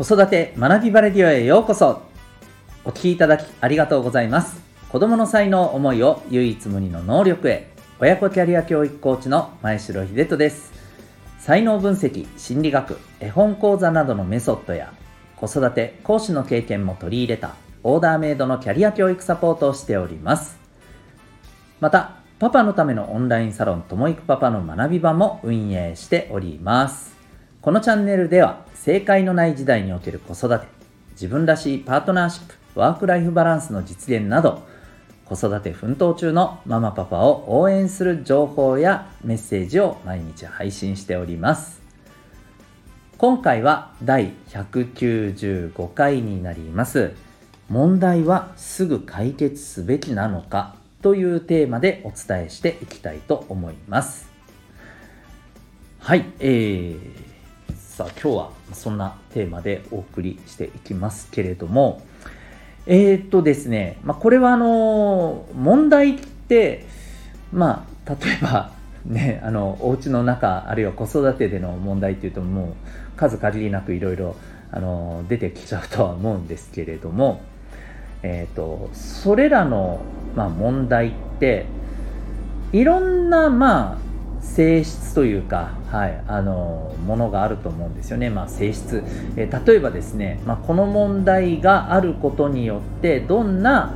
子育て学びバレディオへようこそ。お聞きいただきありがとうございます。子供の才能思いを唯一無二の能力へ。親子キャリア教育コーチの前城秀人です。才能分析心理学絵本講座などのメソッドや子育て講師の経験も取り入れたオーダーメイドのキャリア教育サポートをしております。またパパのためのオンラインサロンともいくパパの学び場も運営しております。このチャンネルでは正解のない時代における子育て自分らしいパートナーシップワークライフバランスの実現など子育て奮闘中のママパパを応援する情報やメッセージを毎日配信しております。今回は第195回になります。問題はすぐ解決すべきなのかというテーマでお伝えしていきたいと思います。はいえーさあ今日はそんなテーマでお送りしていきますけれどもえー、っとですね、まあ、これはあの問題ってまあ例えば ねあのお家の中あるいは子育てでの問題っていうともう数限りなくいろいろ出てきちゃうとは思うんですけれども、えーと、とそれらの、まあ、問題っていろんなまあ性質というか、はい、あのものがあると思うんですよね、まあ、性質、え、例えばですね、まあ、この問題があることによってどんな、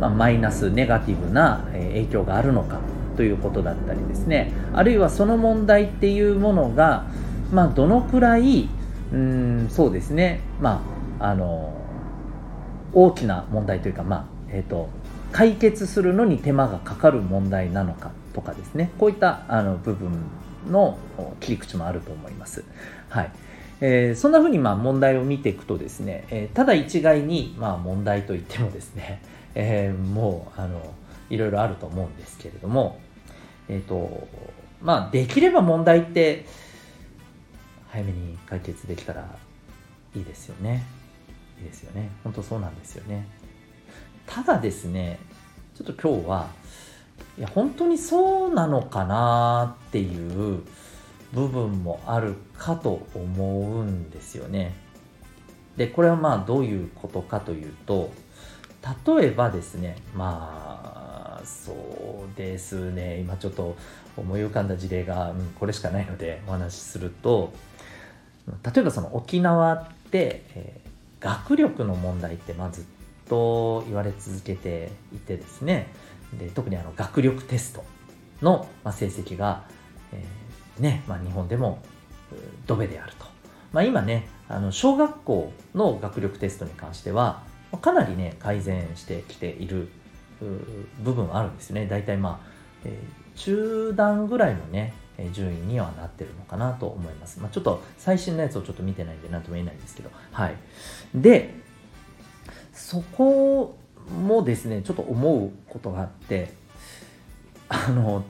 まあ、マイナスネガティブな影響があるのかということだったりですね。あるいはその問題っていうものが、まあ、どのくらいうんそうですね、まあ、あの大きな問題というか、まあえーと解決するのに手間がかかる問題なのか。とかですねこういったあの部分の切り口もあると思います。はいえー、そんなふうにまあ問題を見ていくとですね、えー、ただ一概にまあ問題といってもですね、えー、もうあのいろいろあると思うんですけれども、えーとまあ、できれば問題って早めに解決できたらいいですよね。いいですよね。本当そうなんですよね。ただですね、ちょっと今日はいや本当にそうなのかなっていう部分もあるかと思うんですよね。でこれはまあどういうことかというと例えばですねまあそうですね今ちょっと思い浮かんだ事例が、うん、これしかないのでお話しすると例えばその沖縄って、えー、学力の問題ってまずっと言われ続けていてですねで特にあの学力テストの、成績が、えー、ねまあ、日本でもドベであると、まあ、今ねあの小学校の学力テストに関してはかなりね改善してきている部分はあるんですね大体まあ、えー、中段ぐらいのね順位にはなってるのかなと思います。まあ、ちょっと最新のやつをちょっと見てないんで何とも言えないんですけど。はい。で、そこもですねちょっと思うことがあってあの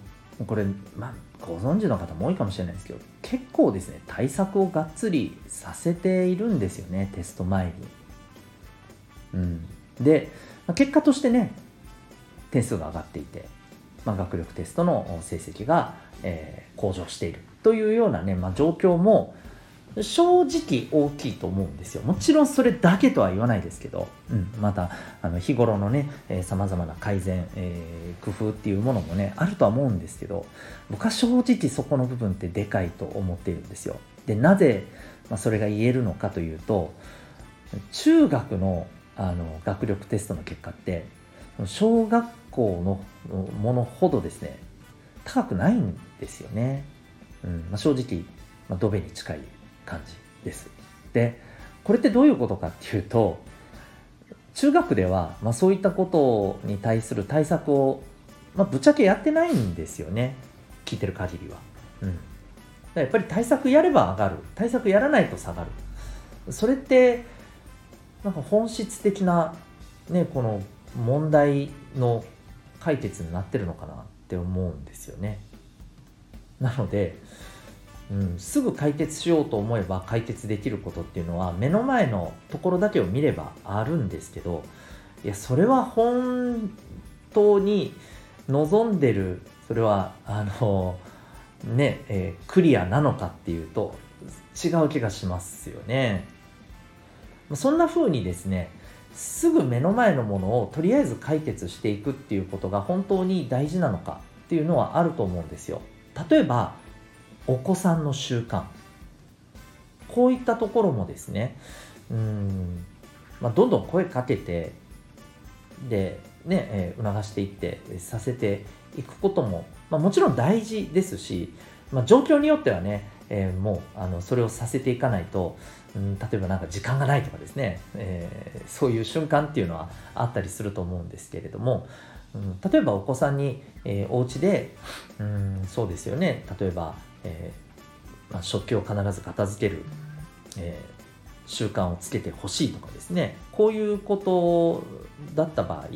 これ、まあ、ご存知の方も多いかもしれないですけど結構ですね対策をがっつりさせているんですよねテスト前に。うん、で、まあ、結果としてね点数が上がっていて、まあ、学力テストの成績が、えー、向上しているというようなね、まあ、状況も正直大きいと思うんですよ。もちろんそれだけとは言わないですけど、うん、またあの日頃のね、さまざまな改善、えー、工夫っていうものもね、あるとは思うんですけど、僕は正直そこの部分ってでかいと思っているんですよ。で、なぜ、まあ、それが言えるのかというと、中学のあの学力テストの結果って、小学校のものほどですね、高くないんですよね。うんまあ、正直、まあ、ドベに近い感じです。でこれってどういうことかっていうと中学では、まあ、そういったことに対する対策を、まあ、ぶっちゃけやってないんですよね聞いてる限りは。うん、やっぱり対策やれば上がる対策やらないと下がるそれってなんか本質的な、ね、この問題の解決になってるのかなって思うんですよね。なのでうん、すぐ解決しようと思えば解決できることっていうのは目の前のところだけを見ればあるんですけどいやそれは本当に望んでるそれはあの ね、えー、クリアなのかっていうと違う気がしますよね。そんな風にですねすぐ目の前のものをとりあえず解決していくっていうことが本当に大事なのかっていうのはあると思うんですよ例えばお子さんの習慣。こういったところもですねうん、まあ、どんどん声かけてでね、えー、促していってさせていくことも、まあ、もちろん大事ですし、まあ、状況によってはね、えー、もうあのそれをさせていかないと、うん、例えばなんか時間がないとかですね、えー、そういう瞬間っていうのはあったりすると思うんですけれども、うん、例えばお子さんに、えー、お家で、うん、そうですよね。例えば、えーまあ、食器を必ず片付ける、えー、習慣をつけてほしいとかですね。こういうことだった場合、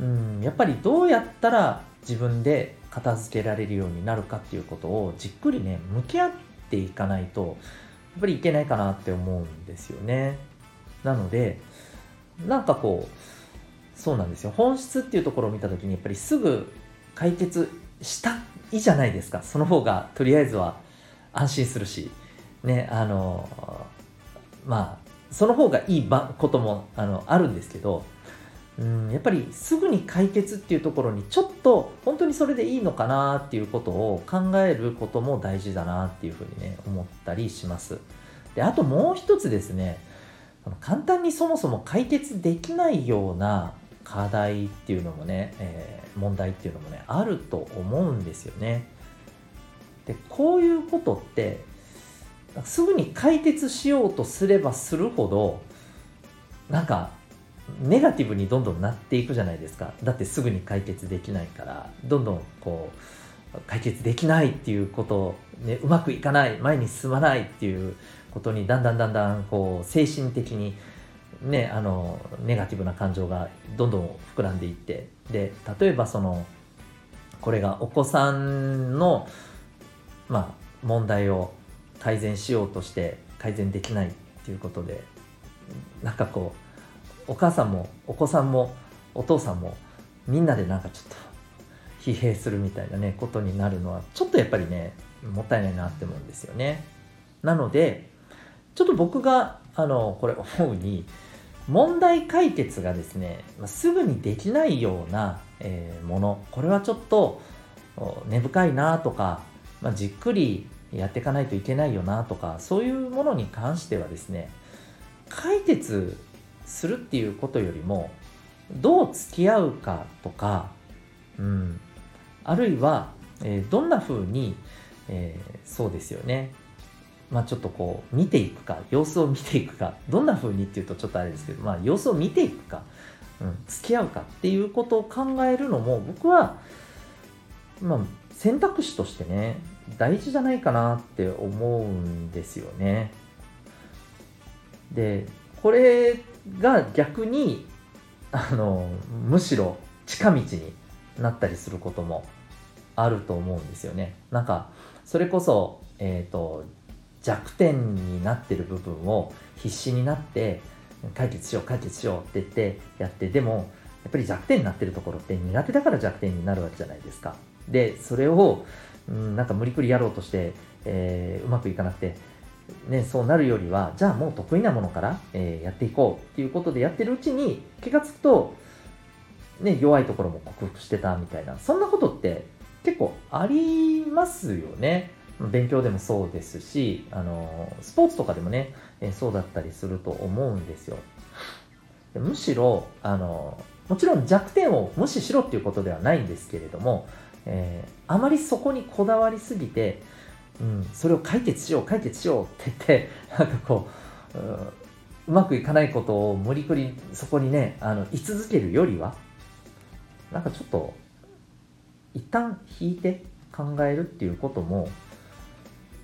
うん、やっぱりどうやったら自分で片付けられるようになるかっていうことをじっくりね向き合っていかないとやっぱりいけないかなって思うんですよね。なのでなんかこうそうなんですよ。本質っていうところを見た時にやっぱりすぐ解決したいじゃないですか。その方がとりあえずは安心するし。ねあのまあその方がいいこともあのあるんですけどうんやっぱりすぐに解決っていうところにちょっと本当にそれでいいのかなっていうことを考えることも大事だなっていうふうにね思ったりします。であともう一つですね簡単にそもそも解決できないような課題っていうのもね、えー、問題っていうのもねあると思うんですよね。でこういうことってすぐに解決しようとすればするほどなんかネガティブにどんどんなっていくじゃないですか。だってすぐに解決できないからどんどんこう解決できないっていうこと、ね、うまくいかない前に進まないっていうことにだんだんだんだんこう精神的にねあのネガティブな感情がどんどん膨らんでいってで例えばそのこれがお子さんのまあ問題を改善しようとして改善できないっていうことでなんかこうお母さんもお子さんもお父さんもみんなでなんかちょっと疲弊するみたいなねことになるのはちょっとやっぱりねもったいないなって思うんですよね。なのでちょっと僕があのこれ思うに問題解決がですね、すぐにできないような、えー、もの。これはちょっと根深いなとか、まあ、じっくりやっていかないといけないよなとかそういうものに関してはですね解決するっていうことよりもどう付き合うかとか、うん、あるいは、えー、どんな風に、えー、そうですよね。まあちょっとこう見ていくか様子を見ていくかどんな風にっていうとちょっとあれですけど、まあ、様子を見ていくか、うん、付き合うかっていうことを考えるのも僕は、まあ、選択肢としてね大事じゃないかなって思うんですよね。でこれが逆にあのむしろ近道になったりすることもあると思うんですよね。なんかそれこそ、えーと、弱点になってる部分を必死になって解決しよう解決しようって言ってやってでもやっぱり弱点になってるところって苦手だから弱点になるわけじゃないですか。でそれを、うん、なんか無理くりやろうとして、えー、うまくいかなくてね、そうなるよりは、じゃあもう得意なものから、えー、やっていこうっていうことでやってるうちに気がつくと、ね、弱いところも克服してたみたいな、そんなことって結構ありますよね。勉強でもそうですし、あの、スポーツとかでもね、えー、そうだったりすると思うんですよ。むしろ、あの、もちろん弱点を無視しろっていうことではないんですけれども、えー、あまりそこにこだわりすぎて、うん、それを解決しよう解決しようって言って なんかこううまくいかないことを無理くりそこにねあの居続けるよりはなんかちょっと一旦引いて考えるっていうことも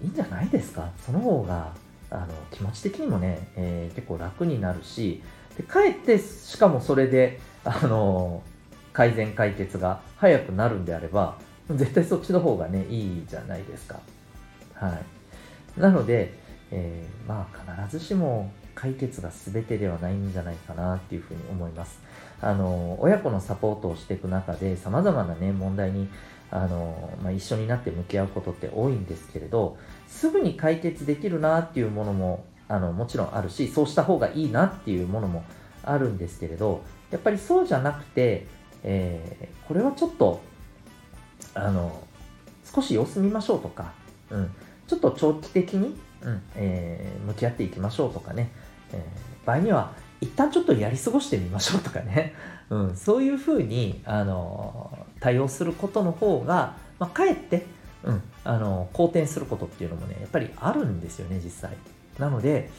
いいんじゃないですか？その方があの気持ち的にもね、えー、結構楽になるしでかえってしかもそれであの改善解決が早くなるんであれば絶対そっちの方がねいいじゃないですか。はい、なので、えー、まあ必ずしも解決が全てではないんじゃないかなっていうふうに思います。あの親子のサポートをしていく中で様々なね問題にあの、まあ、一緒になって向き合うことって多いんですけれどすぐに解決できるなっていうものもあのもちろんあるしそうした方がいいなっていうものもあるんですけれどやっぱりそうじゃなくて、えー、これはちょっとあの少し様子見ましょうとか、うん、ちょっと長期的に、うんえー、向き合っていきましょうとかね、えー、場合には一旦ちょっとやり過ごしてみましょうとかね、うん、そういうふうにあの対応することの方が、まあ、かえって、うん、あの好転することっていうのもねやっぱりあるんですよね実際。なので、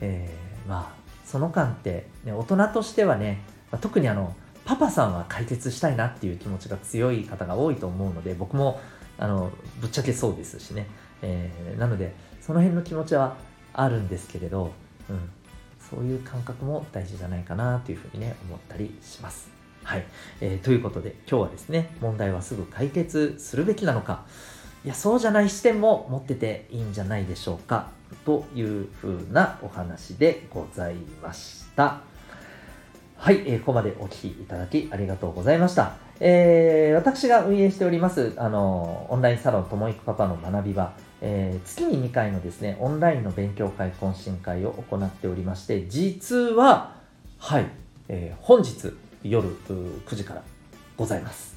えー、まあその間って、ね、大人としてはね、まあ、特にあのパパさんは解決したいなっていう気持ちが強い方が多いと思うので僕もあのぶっちゃけそうですしね、えー、なのでその辺の気持ちはあるんですけれど、うん、そういう感覚も大事じゃないかなというふうにね思ったりします。はい、えー、ということで今日はですね問題はすぐ解決するべきなのかいやそうじゃない視点も持ってていいんじゃないでしょうかというふうなお話でございました。はい、えー、ここまでお聞きいただきありがとうございました。えー、私が運営しております、あの、オンラインサロンともいくパパの学び場、えー、月に2回のですね、オンラインの勉強会、懇親会を行っておりまして、実は、はい、えー、本日夜9時からございます。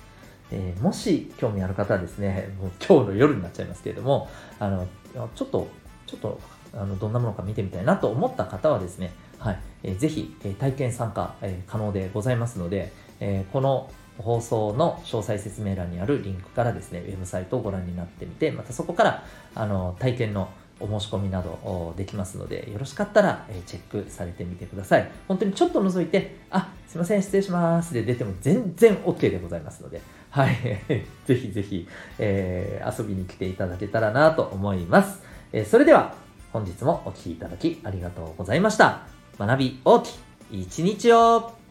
えー、もし興味ある方はですね、もう今日の夜になっちゃいますけれども、あの、ちょっと、ちょっと、あのどんなものか見てみたいなと思った方はですね、はいえー、ぜひ、えー、体験参加、えー、可能でございますので、えこの放送の詳細説明欄にあるリンクからですね、ウェブサイトをご覧になってみて、またそこからあの体験のお申し込みなどできますので、よろしかったら、チェックされてみてください。本当にちょっと覗いて、あ、すいません、失礼しますで出ても全然 OK でございますので、はい、ぜひぜひ、えー、遊びに来ていただけたらなと思います。えー、それでは、本日もお聴きいただきありがとうございました。学び大きい一日を